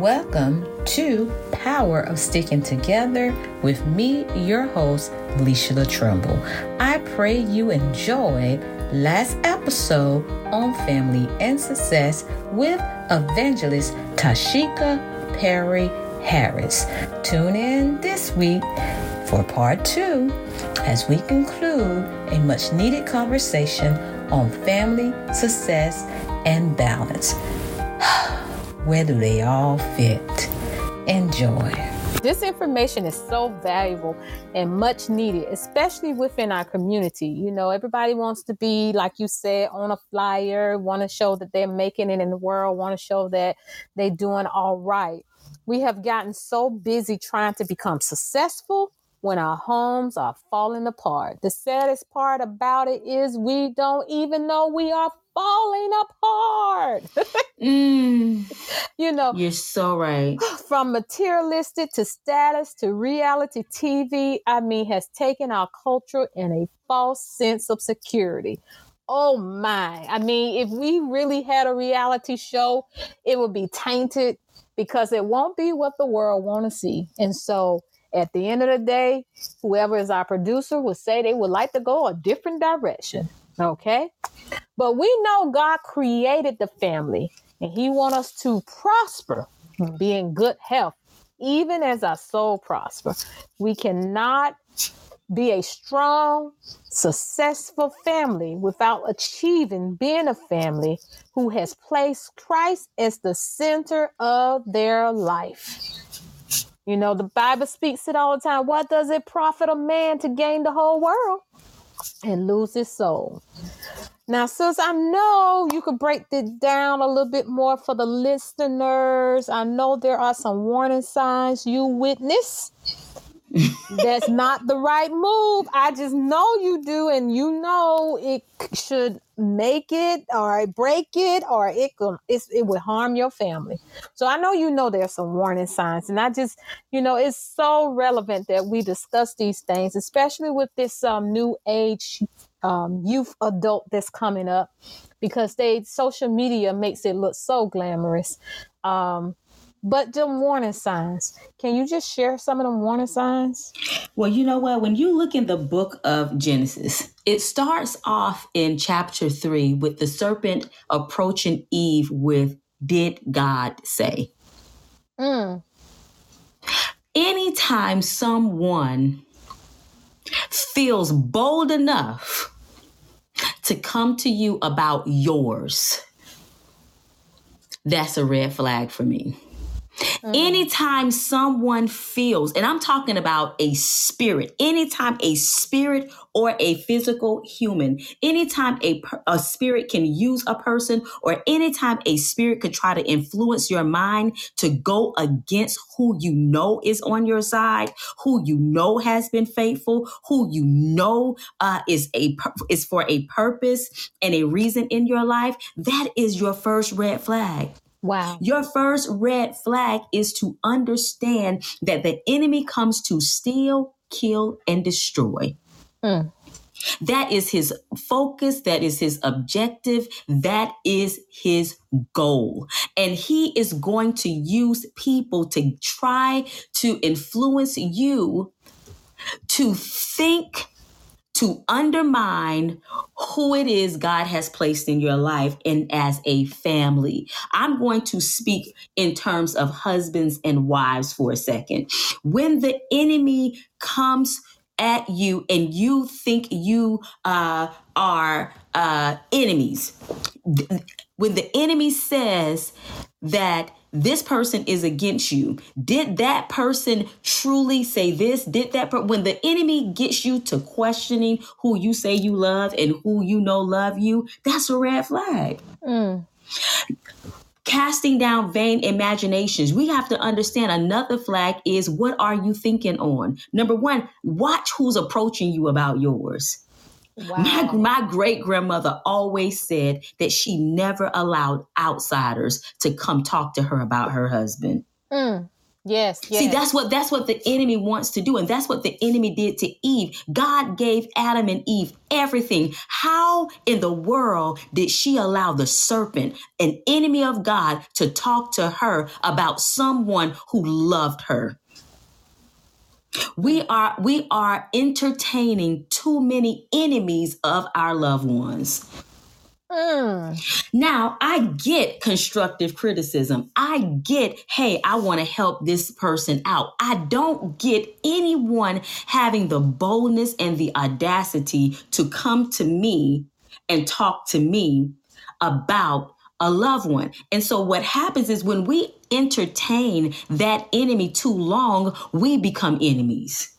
Welcome to Power of Sticking Together with me, your host, Leisha Trimble. I pray you enjoyed last episode on family and success with evangelist Tashika Perry Harris. Tune in this week for part two as we conclude a much needed conversation on family, success, and balance. Where do they all fit? Enjoy. This information is so valuable and much needed, especially within our community. You know, everybody wants to be, like you said, on a flyer, want to show that they're making it in the world, want to show that they're doing all right. We have gotten so busy trying to become successful when our homes are falling apart. The saddest part about it is we don't even know we are falling apart. Mm, you know, you're so right. From materialistic to status to reality TV, I mean, has taken our culture in a false sense of security. Oh my. I mean, if we really had a reality show, it would be tainted because it won't be what the world want to see. And so at the end of the day, whoever is our producer will say they would like to go a different direction. Okay. But we know God created the family and he want us to prosper, be in good health, even as our soul prosper. We cannot be a strong, successful family without achieving being a family who has placed Christ as the center of their life. You know, the Bible speaks it all the time. What does it profit a man to gain the whole world and lose his soul? Now, sis, I know you could break this down a little bit more for the listeners. I know there are some warning signs you witness that's not the right move. I just know you do, and you know it should make it or break it or it it would harm your family. So I know you know there's some warning signs, and I just you know it's so relevant that we discuss these things, especially with this um, new age um, youth adult that's coming up because they social media makes it look so glamorous. Um, but the warning signs, can you just share some of them warning signs? Well, you know what? When you look in the book of Genesis, it starts off in chapter three with the serpent approaching Eve with, Did God say? Mm. Anytime someone feels bold enough to come to you about yours, that's a red flag for me. Mm. Anytime someone feels, and I'm talking about a spirit, anytime a spirit or a physical human, anytime a, a spirit can use a person, or anytime a spirit could try to influence your mind to go against who you know is on your side, who you know has been faithful, who you know uh, is a is for a purpose and a reason in your life, that is your first red flag. Wow. Your first red flag is to understand that the enemy comes to steal, kill, and destroy. Mm. That is his focus. That is his objective. That is his goal. And he is going to use people to try to influence you to think to undermine who it is God has placed in your life and as a family. I'm going to speak in terms of husbands and wives for a second. When the enemy comes at you and you think you uh, are uh, enemies, when the enemy says that this person is against you. Did that person truly say this? Did that per- when the enemy gets you to questioning who you say you love and who you know love you, that's a red flag. Mm. Casting down vain imaginations. We have to understand another flag is what are you thinking on? Number one, watch who's approaching you about yours. Wow. My, my great grandmother always said that she never allowed outsiders to come talk to her about her husband. Mm. Yes, yes. See, that's what that's what the enemy wants to do, and that's what the enemy did to Eve. God gave Adam and Eve everything. How in the world did she allow the serpent, an enemy of God, to talk to her about someone who loved her? We are we are entertaining too many enemies of our loved ones. Mm. Now, I get constructive criticism. I get, hey, I want to help this person out. I don't get anyone having the boldness and the audacity to come to me and talk to me about a loved one. And so, what happens is when we entertain that enemy too long, we become enemies.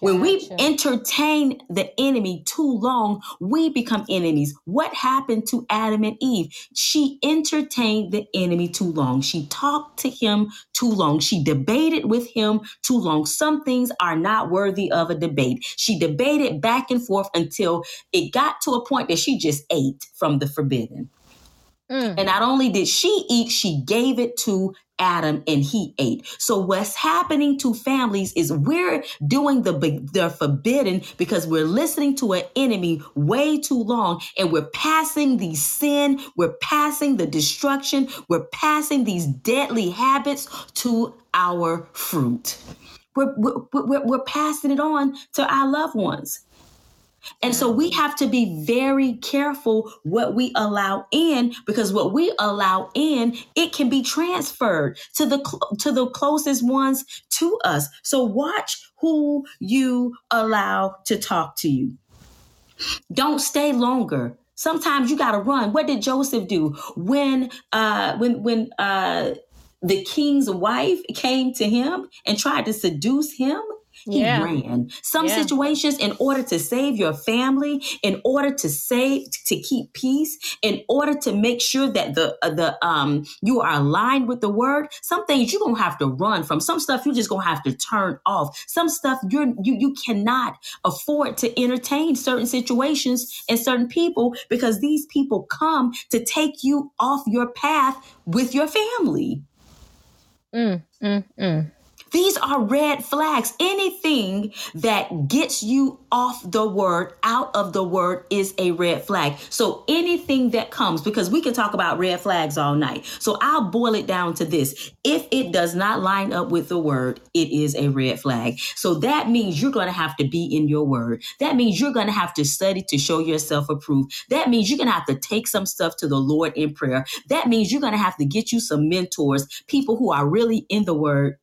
When we entertain the enemy too long, we become enemies. What happened to Adam and Eve? She entertained the enemy too long. She talked to him too long. She debated with him too long. Some things are not worthy of a debate. She debated back and forth until it got to a point that she just ate from the forbidden. Mm. And not only did she eat, she gave it to Adam and he ate. So what's happening to families is we're doing the the forbidden because we're listening to an enemy way too long and we're passing the sin, we're passing the destruction, we're passing these deadly habits to our fruit. We're, we're, we're, we're passing it on to our loved ones. And so we have to be very careful what we allow in because what we allow in, it can be transferred to the to the closest ones to us. So watch who you allow to talk to you. Don't stay longer. Sometimes you got to run. What did Joseph do when uh when when uh the king's wife came to him and tried to seduce him? He yeah. ran. Some yeah. situations, in order to save your family, in order to save, to keep peace, in order to make sure that the uh, the um you are aligned with the word. Some things you're gonna have to run from. Some stuff you're just gonna have to turn off. Some stuff you're you you cannot afford to entertain certain situations and certain people because these people come to take you off your path with your family. Mm, mm, mm. These are red flags. Anything that gets you off the word, out of the word, is a red flag. So anything that comes, because we can talk about red flags all night. So I'll boil it down to this. If it does not line up with the word, it is a red flag. So that means you're going to have to be in your word. That means you're going to have to study to show yourself approved. That means you're going to have to take some stuff to the Lord in prayer. That means you're going to have to get you some mentors, people who are really in the word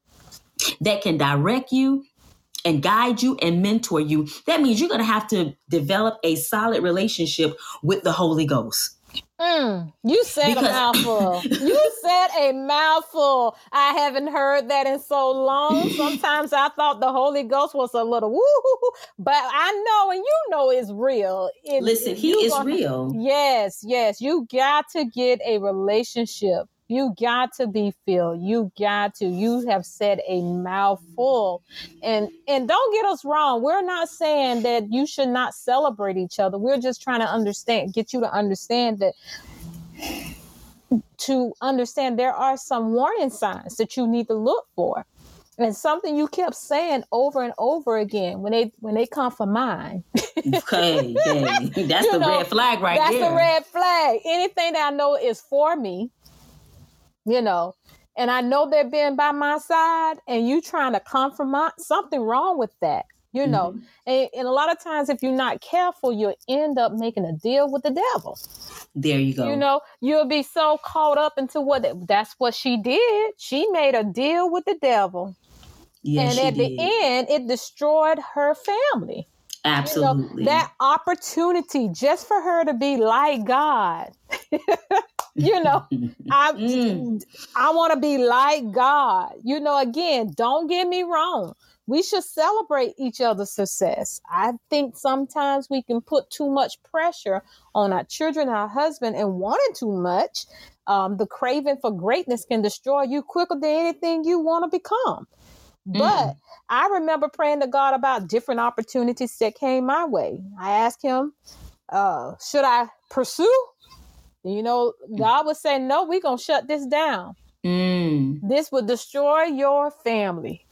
that can direct you and guide you and mentor you, that means you're going to have to develop a solid relationship with the Holy Ghost. Mm, you said because- a mouthful. you said a mouthful. I haven't heard that in so long. Sometimes I thought the Holy Ghost was a little woo, but I know and you know it's real. It, Listen, He is gonna, real. Yes, yes. You got to get a relationship you got to be filled. You got to. You have said a mouthful. And and don't get us wrong. We're not saying that you should not celebrate each other. We're just trying to understand, get you to understand that to understand there are some warning signs that you need to look for. And something you kept saying over and over again when they when they come for mine. okay. That's you the know, red flag right that's there. That's the red flag. Anything that I know is for me, you know, and I know they're being by my side and you trying to compromise something wrong with that, you know. Mm-hmm. And, and, a lot of times, if you're not careful, you'll end up making a deal with the devil. There you go. You know, you'll be so caught up into what that's what she did. She made a deal with the devil. Yes, and at did. the end, it destroyed her family. Absolutely. You know, that opportunity just for her to be like God. you know, I mm. I want to be like God. You know, again, don't get me wrong. We should celebrate each other's success. I think sometimes we can put too much pressure on our children, our husband, and wanting too much. Um, the craving for greatness can destroy you quicker than anything you want to become. But mm. I remember praying to God about different opportunities that came my way. I asked Him, uh, should I pursue? You know, God would say, no, we're going to shut this down. Mm. This would destroy your family.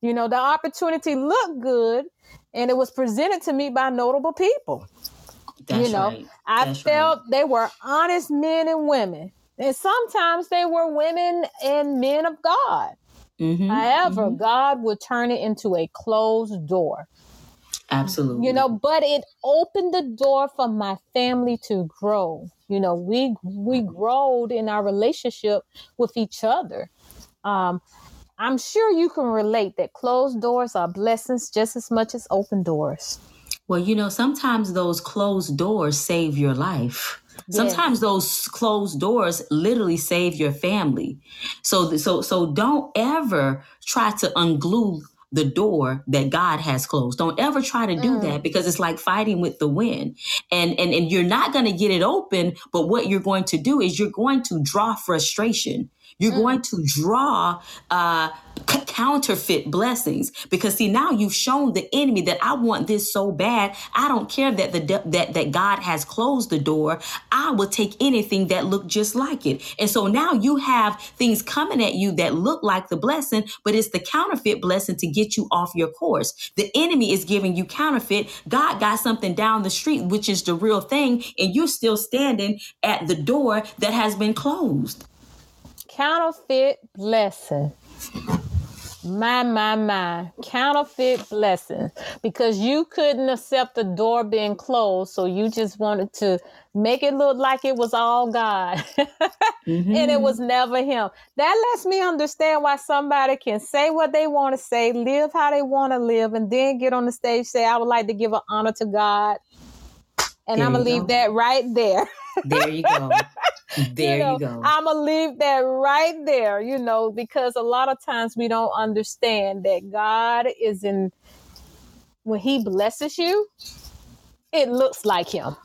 You know, the opportunity looked good and it was presented to me by notable people. That's you know, right. I That's felt right. they were honest men and women. And sometimes they were women and men of God. Mm-hmm, However, mm-hmm. God would turn it into a closed door. Absolutely. You know, but it opened the door for my family to grow. You know, we we growed in our relationship with each other. Um, I'm sure you can relate that closed doors are blessings just as much as open doors. Well, you know, sometimes those closed doors save your life. Sometimes those closed doors literally save your family. So so so don't ever try to unglue the door that God has closed. Don't ever try to do mm. that because it's like fighting with the wind. And and and you're not going to get it open, but what you're going to do is you're going to draw frustration. You're mm. going to draw uh, counterfeit blessings because see now you've shown the enemy that I want this so bad. I don't care that the that that God has closed the door. I will take anything that look just like it. And so now you have things coming at you that look like the blessing, but it's the counterfeit blessing to get you off your course. The enemy is giving you counterfeit. God got something down the street which is the real thing and you're still standing at the door that has been closed counterfeit blessing. My, my, my. Counterfeit blessing. Because you couldn't accept the door being closed, so you just wanted to make it look like it was all God. mm-hmm. And it was never Him. That lets me understand why somebody can say what they want to say, live how they want to live, and then get on the stage say, I would like to give an honor to God. And there I'm going to leave that right there. there you go. There you, know, you go. I'm going to leave that right there, you know, because a lot of times we don't understand that God is in, when He blesses you, it looks like Him.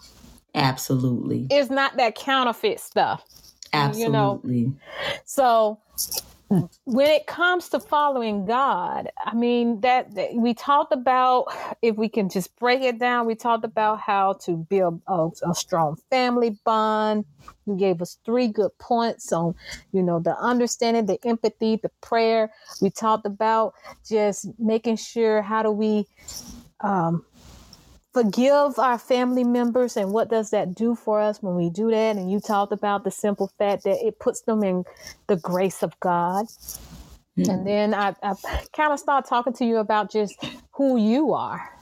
Absolutely. It's not that counterfeit stuff. Absolutely. You know? So when it comes to following God, I mean that, that, we talked about if we can just break it down, we talked about how to build a, a, strong family bond. You gave us three good points on, you know, the understanding, the empathy, the prayer. We talked about just making sure how do we um, forgive our family members and what does that do for us when we do that? And you talked about the simple fact that it puts them in the grace of god. Mm-hmm. and then i, I kind of start talking to you about just who you are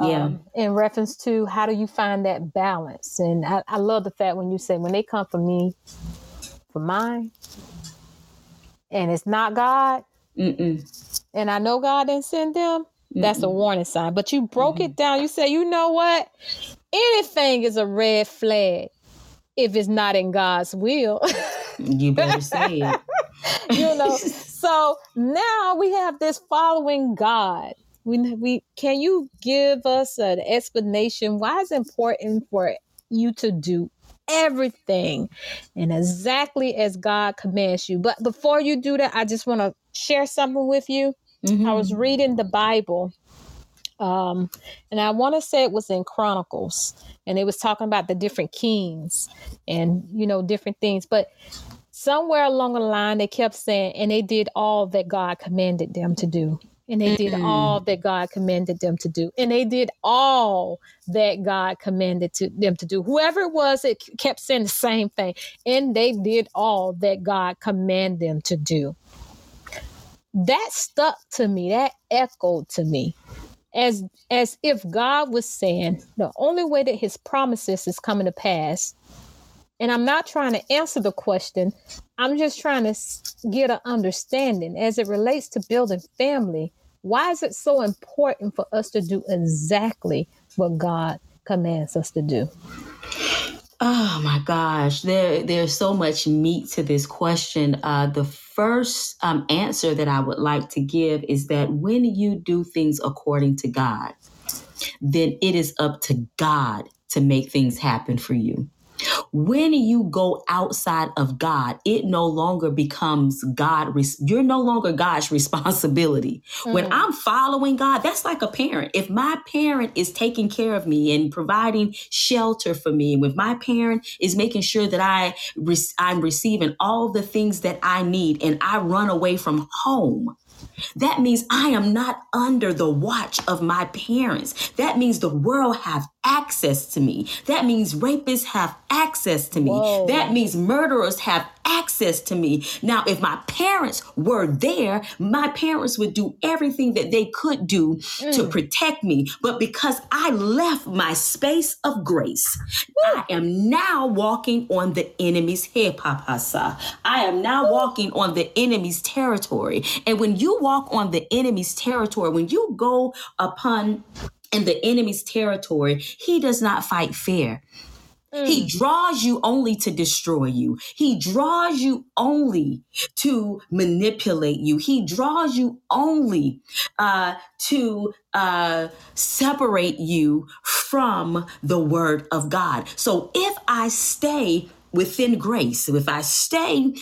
yeah. um, in reference to how do you find that balance? And I, I love the fact when you say when they come for me for mine and it's not god. Mm-mm. and i know god didn't send them that's a warning sign. But you broke mm-hmm. it down. You said, you know what? Anything is a red flag if it's not in God's will. you better say it. you know. So now we have this following God. We, we can you give us an explanation why it's important for you to do everything and exactly as God commands you. But before you do that, I just want to share something with you. Mm-hmm. I was reading the Bible. Um, and I want to say it was in Chronicles, and it was talking about the different kings and you know different things. But somewhere along the line, they kept saying, and they did all that God commanded them to do. And they did all that God commanded them to do. And they did all that God commanded to them to do. Whoever it was, it kept saying the same thing. And they did all that God commanded them to do that stuck to me that echoed to me. As as if god was saying the only way that his promises is coming to pass and i'm not trying to answer the question i'm just trying to get an understanding. As it relates to building family why is it so important for us to do exactly what god commands us to do? Oh my gosh, there there's so much meat to this question. Uh, the first um, answer that I would like to give is that when you do things according to God, then it is up to God to make things happen for you. When you go outside of God, it no longer becomes God. You're no longer God's responsibility. Mm. When I'm following God, that's like a parent. If my parent is taking care of me and providing shelter for me, and if my parent is making sure that I I'm receiving all the things that I need, and I run away from home, that means I am not under the watch of my parents. That means the world have access to me. That means rapists have access to me. Whoa. That means murderers have access to me. Now, if my parents were there, my parents would do everything that they could do mm. to protect me. But because I left my space of grace, Woo. I am now walking on the enemy's head, Papasa. I am now Woo. walking on the enemy's territory. And when you walk on the enemy's territory, when you go upon in the enemy's territory, he does not fight fair. He mm. draws you only to destroy you. He draws you only to manipulate you. He draws you only uh, to uh, separate you from the word of God. So if I stay within grace, if I stay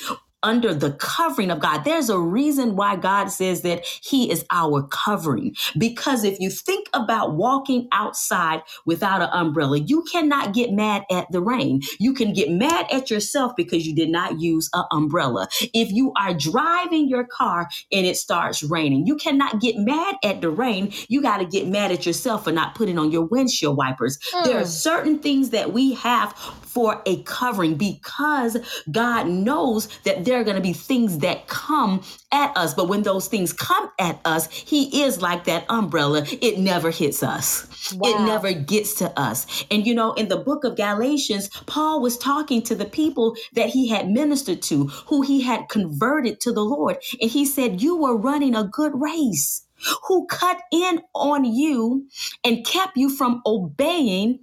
under the covering of God. There's a reason why God says that He is our covering. Because if you think about walking outside without an umbrella, you cannot get mad at the rain. You can get mad at yourself because you did not use an umbrella. If you are driving your car and it starts raining, you cannot get mad at the rain. You got to get mad at yourself for not putting on your windshield wipers. Mm. There are hmm. certain things that we have for a covering because God knows that there are going to be things that come at us. But when those things come at us, He is like that umbrella. It never hits us. Wow. It never gets to us. And you know, in the book of Galatians, Paul was talking to the people that he had ministered to, who he had converted to the Lord. And he said, You were running a good race. Who cut in on you and kept you from obeying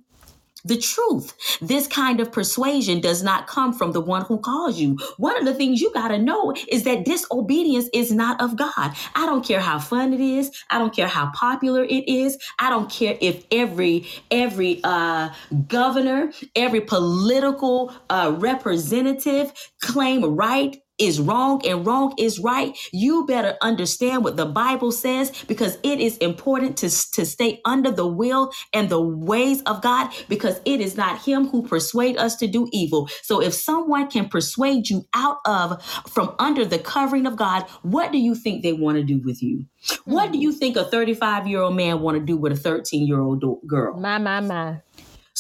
the truth. This kind of persuasion does not come from the one who calls you. One of the things you got to know is that disobedience is not of God. I don't care how fun it is. I don't care how popular it is. I don't care if every every uh, governor, every political uh, representative claim right is wrong and wrong is right, you better understand what the Bible says because it is important to, to stay under the will and the ways of God because it is not him who persuade us to do evil. So if someone can persuade you out of from under the covering of God, what do you think they want to do with you? What do hmm. you think a 35 year old man want to do with a 13 year old girl? My, my, my.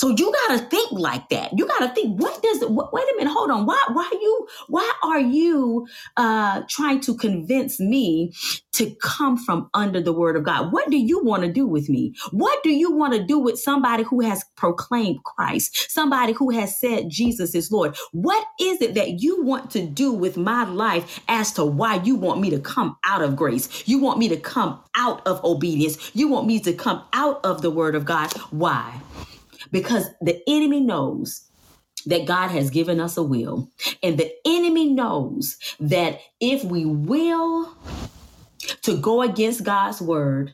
So you got to think like that. You got to think, what does, what, wait a minute, hold on. Why, why you, why are you uh, trying to convince me to come from under the word of God? What do you want to do with me? What do you want to do with somebody who has proclaimed Christ? Somebody who has said Jesus is Lord? What is it that you want to do with my life as to why you want me to come out of grace? You want me to come out of obedience? You want me to come out of the word of God? Why? Because the enemy knows that God has given us a will. And the enemy knows that if we will to go against God's word,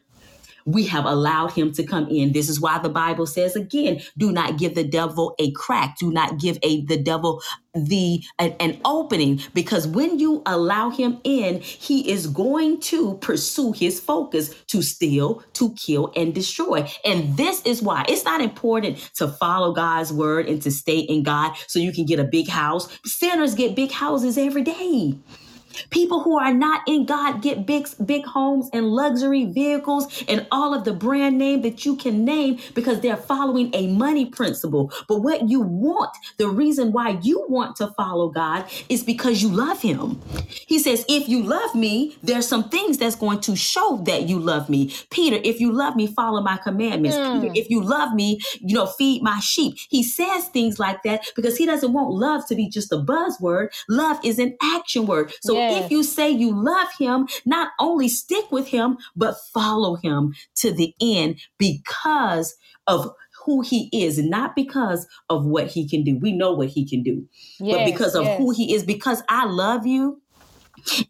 we have allowed him to come in. This is why the Bible says again, do not give the devil a crack. Do not give a the devil the an, an, opening because when you allow him in, he is going to pursue his focus to steal, to kill and destroy. And this is why it's not important to follow God's word and to stay in God so you can get a big house. Sinners get big houses every day. People who are not in God get big, big homes and luxury vehicles and all of the brand name that you can name because they're following a money principle. But what you want, the reason why you want to follow God is because you love Him. He says, if you love me, there's some things that's going to show that you love me. Peter, if you love me, follow my commandments. Mm. Peter, if you love me, you know, feed my sheep. He says things like that because he doesn't want love to be just a buzzword. Love is an action word. So yeah if you say you love him, not only stick with him, but follow him to the end because of who he is, not because of what he can do. We know what he can do, yes, but because of yes. who he is, because I love you.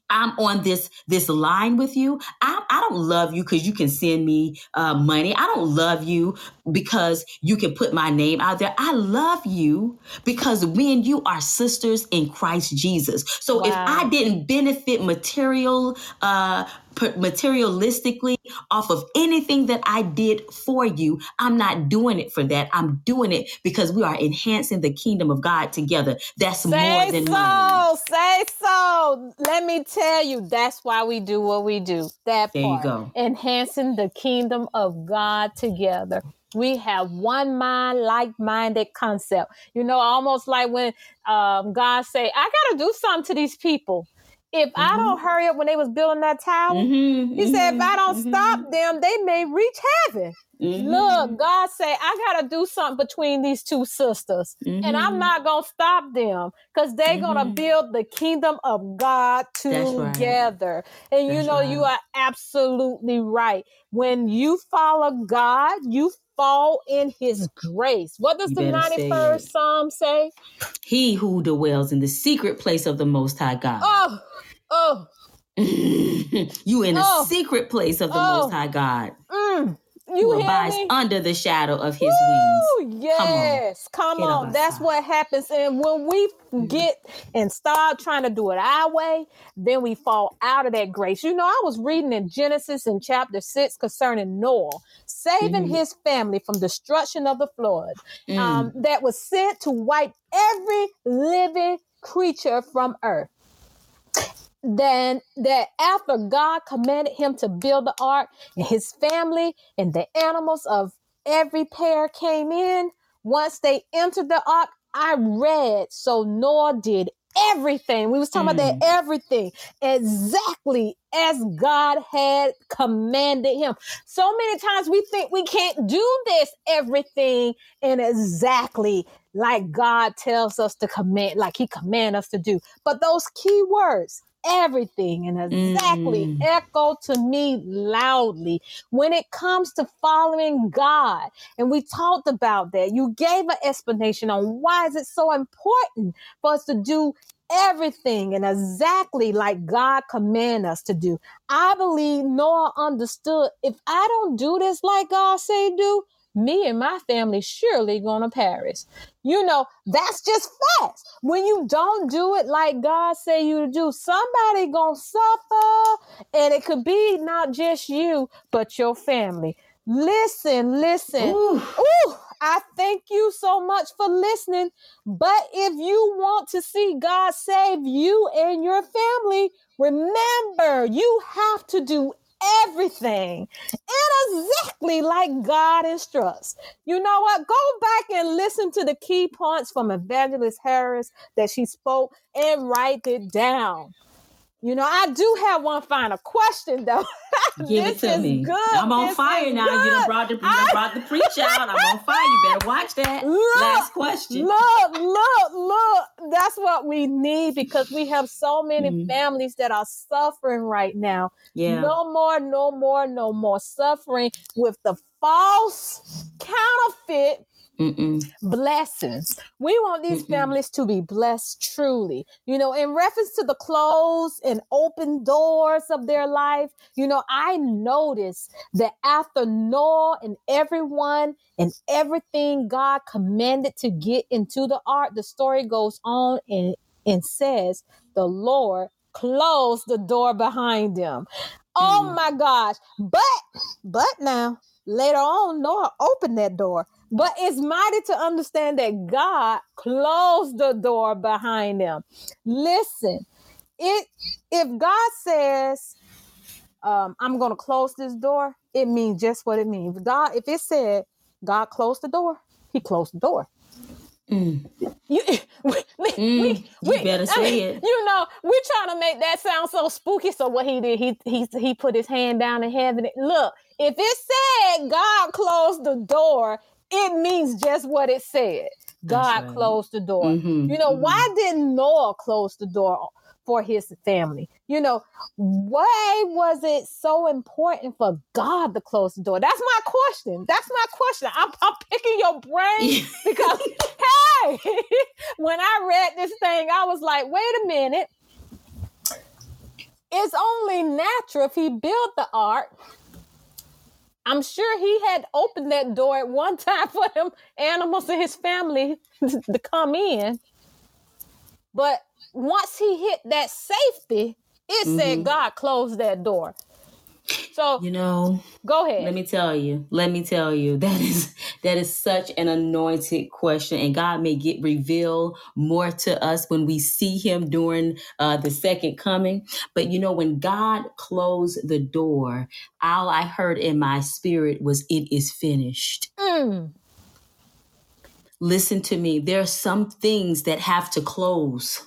I'm on this this line with you. I, I don't love you because you can send me uh, money. I don't love you because you can put my name out there. I love you because we and you are sisters in Christ Jesus. So wow. if I didn't benefit material, uh, materialistically off of anything that I did for you. I'm not doing it for that. I'm doing it because we are enhancing the kingdom of God together. That's say more than so, money. Say so. Let me tell you, that's why we do what we do. That there part. you go. Enhancing the kingdom of God together. We have one mind, like-minded concept. You know, almost like when um, God say, "I got to do something to these people." If mm-hmm. I don't hurry up when they was building that tower, mm-hmm, he mm-hmm, said, if I don't mm-hmm. stop them, they may reach heaven. Mm-hmm. Look, God say, I gotta do something between these two sisters, and I'm mm-hmm. not gonna stop them because they're gonna build the kingdom of God together. Right. And That's you know, right. you are absolutely right. When you follow God, you fall in his grace. What does you the 91st Psalm say? He who dwells in the secret place of the Most High God. Oh, Oh. you in the oh. secret place of the oh. Most High God. Mm. You who abides me? under the shadow of his Woo, wings. Yes, come on. Come on. That's what happens. And when we mm-hmm. get and start trying to do it our way, then we fall out of that grace. You know, I was reading in Genesis in chapter six concerning Noah, saving mm-hmm. his family from destruction of the flood mm. um, that was sent to wipe every living creature from earth then that after God commanded him to build the ark, and his family and the animals of every pair came in, once they entered the ark, I read, so Noah did everything. We was talking mm. about that mm. everything exactly as God had commanded him. So many times we think we can't do this everything and exactly like God tells us to command, like he command us to do. But those key words, everything and exactly mm. echo to me loudly when it comes to following God. And we talked about that. You gave an explanation on why is it so important for us to do everything and exactly like God command us to do. I believe Noah understood if I don't do this like God say do, me and my family surely gonna perish. You know, that's just facts. When you don't do it like God say you to do, somebody gonna suffer, and it could be not just you, but your family. Listen, listen. Ooh. Ooh, I thank you so much for listening. But if you want to see God save you and your family, remember you have to do everything exactly like God instructs. You know what? Go back and listen to the key points from Evangelist Harris that she spoke and write it down. You know, I do have one final question though. Give it to me. Good. I'm on this fire now. Good. You done brought the you done brought the preach out. I'm on fire. You better watch that. Look, Last question. Look, look, look. That's what we need because we have so many mm-hmm. families that are suffering right now. Yeah. No more, no more, no more suffering with the false counterfeit Mm-mm. blessings. We want these Mm-mm. families to be blessed truly. You know, in reference to the closed and open doors of their life, you know, I noticed that after Noah and everyone and everything God commanded to get into the ark, the story goes on and, and says, the Lord closed the door behind them. Oh mm. my gosh. But, but now, later on, Noah opened that door but it's mighty to understand that God closed the door behind them. Listen, it if God says, um, I'm gonna close this door, it means just what it means. God, if it said God closed the door, he closed the door. Mm. You, we, we, mm, we, you better say I mean, it. You know, we're trying to make that sound so spooky. So what he did, he he he put his hand down in heaven. Look, if it said God closed the door, it means just what it said. God right. closed the door. Mm-hmm, you know, mm-hmm. why didn't Noah close the door for his family? You know, why was it so important for God to close the door? That's my question. That's my question. I'm, I'm picking your brain because, hey, when I read this thing, I was like, wait a minute. It's only natural if he built the ark I'm sure he had opened that door at one time for them animals and his family to come in. But once he hit that safety, it mm-hmm. said God closed that door. So you know, go ahead. Let me tell you. Let me tell you that is that is such an anointed question, and God may get reveal more to us when we see Him during uh, the second coming. But you know, when God closed the door, all I heard in my spirit was, "It is finished." Mm. Listen to me. There are some things that have to close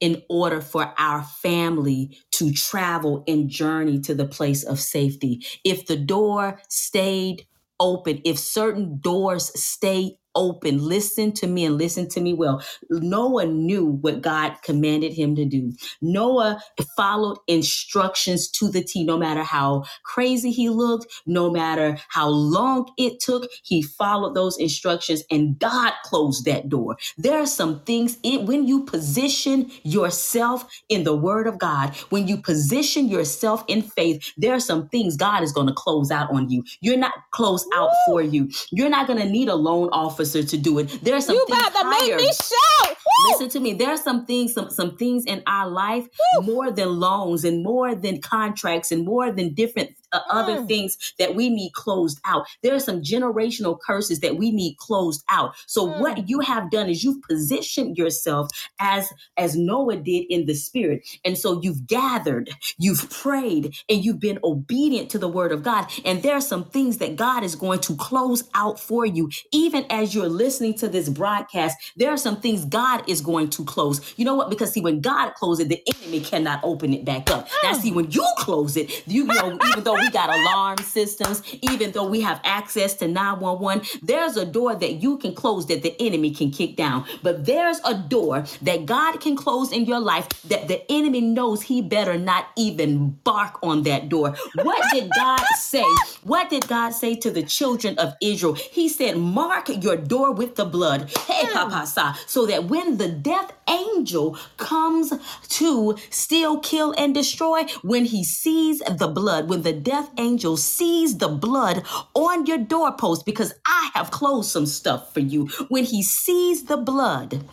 in order for our family to travel and journey to the place of safety. If the door stayed open, if certain doors stayed open. Listen to me and listen to me well. Noah knew what God commanded him to do. Noah followed instructions to the T, no matter how crazy he looked, no matter how long it took, he followed those instructions and God closed that door. There are some things it, when you position yourself in the word of God, when you position yourself in faith, there are some things God is going to close out on you. You're not closed out for you. You're not going to need a loan offer officer to do it. There are some you things about to higher. make me shout. Woo! Listen to me. There are some things, some some things in our life Woo! more than loans and more than contracts and more than different uh, mm. other things that we need closed out. There are some generational curses that we need closed out. So mm. what you have done is you've positioned yourself as as Noah did in the spirit. And so you've gathered, you've prayed, and you've been obedient to the word of God. And there are some things that God is going to close out for you. Even as you're listening to this broadcast, there are some things God is going to close. You know what? Because see, when God closes it, the enemy cannot open it back up. Mm. Now, see, when you close it, you know, even though we got alarm systems, even though we have access to 911, there's a door that you can close that the enemy can kick down. But there's a door that God can close in your life that the enemy knows he better not even bark on that door. What did God say? What did God say to the children of Israel? He said, Mark your door with the blood. Hey, hmm. Papa, so that when the death angel comes to steal, kill, and destroy, when he sees the blood, when the death angel sees the blood on your doorpost, because I have closed some stuff for you, when he sees the blood,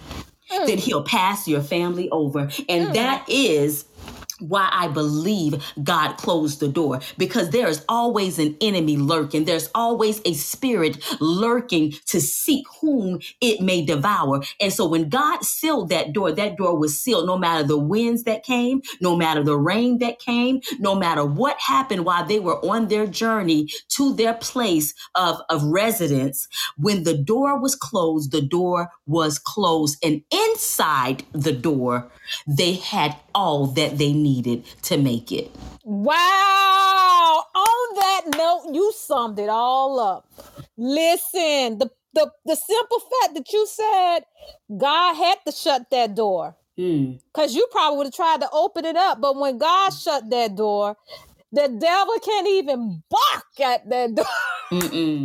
mm. then he'll pass your family over. And mm. that is why I believe God closed the door because there is always an enemy lurking. There's always a spirit lurking to seek whom it may devour. And so when God sealed that door, that door was sealed no matter the winds that came, no matter the rain that came, no matter what happened while they were on their journey to their place of, of residence. When the door was closed, the door was closed. And inside the door, they had all that they needed to make it. Wow. On that note, you summed it all up. Listen, the the, the simple fact that you said God had to shut that door. Because mm. you probably would have tried to open it up. But when God shut that door, the devil can't even bark at that door. he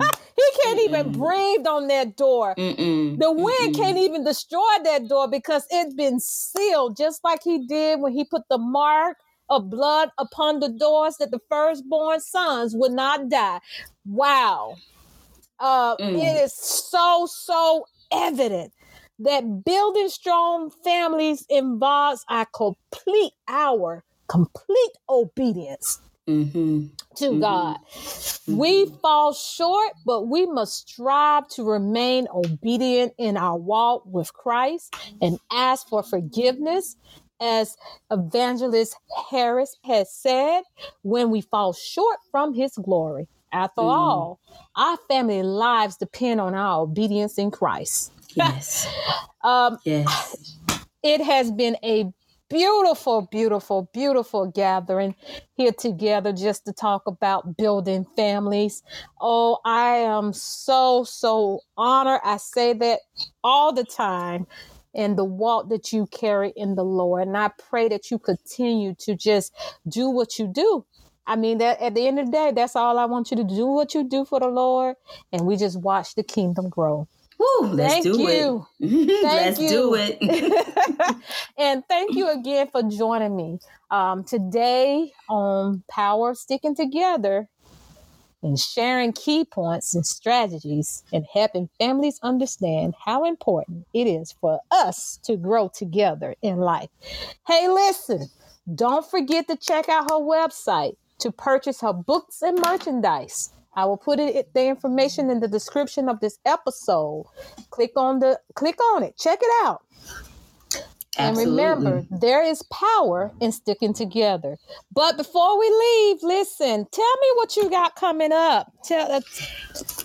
can't Mm-mm. even breathe on that door. Mm-mm. The wind can't even destroy that door because it's been sealed, just like he did when he put the mark of blood upon the doors that the firstborn sons would not die. Wow. Uh, mm. It is so, so evident that building strong families involves our complete, our complete obedience Mm-hmm. to mm-hmm. God. Mm-hmm. We fall short, but we must strive to remain obedient in our walk with Christ and ask for forgiveness. As Evangelist Harris has said, when we fall short from his glory. After mm. all, our family lives depend on our obedience in Christ. Yes. um, yes. It has been a beautiful, beautiful, beautiful gathering here together just to talk about building families. Oh, I am so, so honored. I say that all the time and the walk that you carry in the Lord. And I pray that you continue to just do what you do. I mean that at the end of the day, that's all I want you to do what you do for the Lord and we just watch the kingdom grow. Woo, let's thank do you. it. let's you. do it. and thank you again for joining me um, today on Power Sticking Together and sharing key points and strategies and helping families understand how important it is for us to grow together in life. Hey, listen, don't forget to check out her website to purchase her books and merchandise. I will put it the information in the description of this episode. Click on the click on it. Check it out. Absolutely. And remember, there is power in sticking together. But before we leave, listen, tell me what you got coming up. Tell us.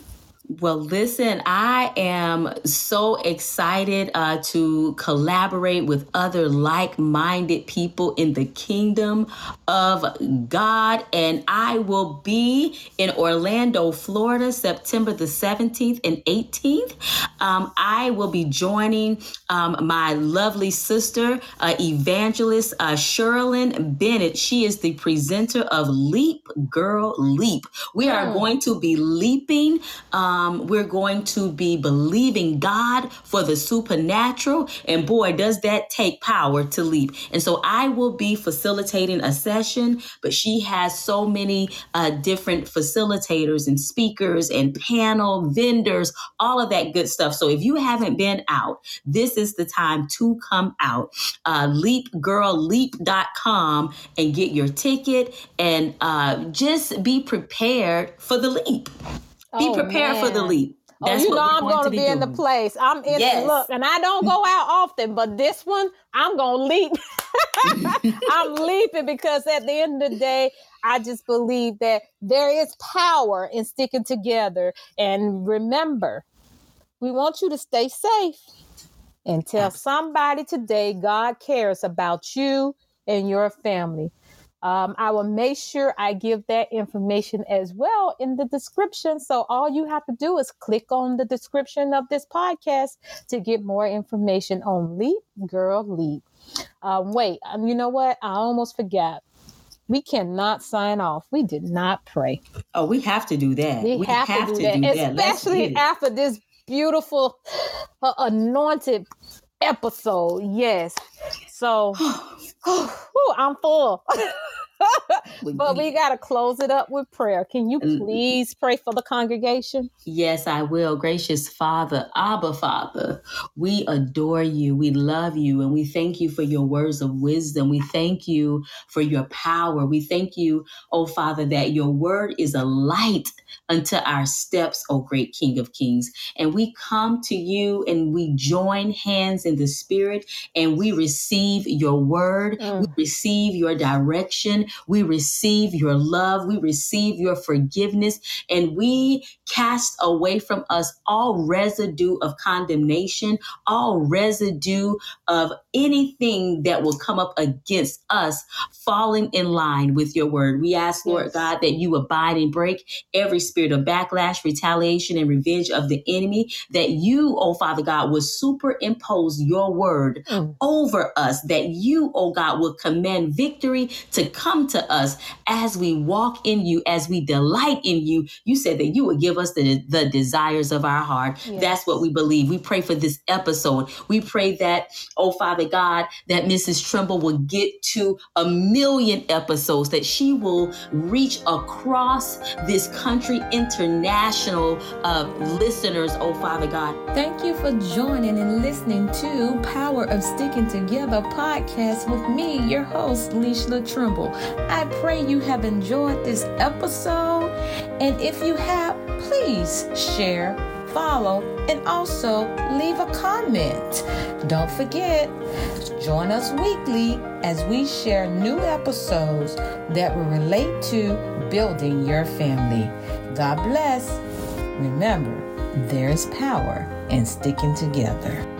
Well, listen, I am so excited uh, to collaborate with other like minded people in the kingdom of God. And I will be in Orlando, Florida, September the 17th and 18th. Um, I will be joining um, my lovely sister, uh, evangelist uh, Sherilyn Bennett. She is the presenter of Leap Girl Leap. We are mm. going to be leaping. Um, um, we're going to be believing God for the supernatural. And boy, does that take power to leap. And so I will be facilitating a session, but she has so many uh, different facilitators and speakers and panel vendors, all of that good stuff. So if you haven't been out, this is the time to come out. Uh, leapgirlleap.com and get your ticket and uh, just be prepared for the leap. Be oh, prepared man. for the leap. Oh, That's oh, you know I'm going to be, be in the place. I'm in yes. the look, and I don't go out often, but this one I'm going to leap. I'm leaping because at the end of the day, I just believe that there is power in sticking together. And remember, we want you to stay safe and tell somebody today God cares about you and your family. Um, I will make sure I give that information as well in the description. So all you have to do is click on the description of this podcast to get more information on Leap Girl Leap. Um, wait, um, you know what? I almost forgot. We cannot sign off. We did not pray. Oh, we have to do that. We, we have, have, to do, to that. do that, especially after this beautiful, uh, anointed episode. Yes. So, whew, I'm full. but we got to close it up with prayer. Can you please pray for the congregation? Yes, I will. Gracious Father, Abba Father, we adore you. We love you. And we thank you for your words of wisdom. We thank you for your power. We thank you, oh Father, that your word is a light unto our steps, O great King of Kings. And we come to you and we join hands in the Spirit and we receive your word. Mm. We receive your direction. We receive your love. We receive your forgiveness. And we cast away from us all residue of condemnation, all residue of anything that will come up against us falling in line with your word. We ask, Lord. God, that you abide and break every spirit of backlash, retaliation, and revenge of the enemy, that you, oh Father God, will superimpose your word mm. over us, that you, oh God, will command victory to come to us as we walk in you, as we delight in you. You said that you would give us the, the desires of our heart. Yes. That's what we believe. We pray for this episode. We pray that, oh Father God, that Mrs. Trimble will get to a million episodes, that she will reach across this country international uh, listeners, oh Father God. Thank you for joining and listening to Power of Sticking Together podcast with me, your host, Leishla Trimble. I pray you have enjoyed this episode, and if you have, please share follow, and also leave a comment. Don't forget, join us weekly as we share new episodes that will relate to building your family. God bless. Remember, there is power in sticking together.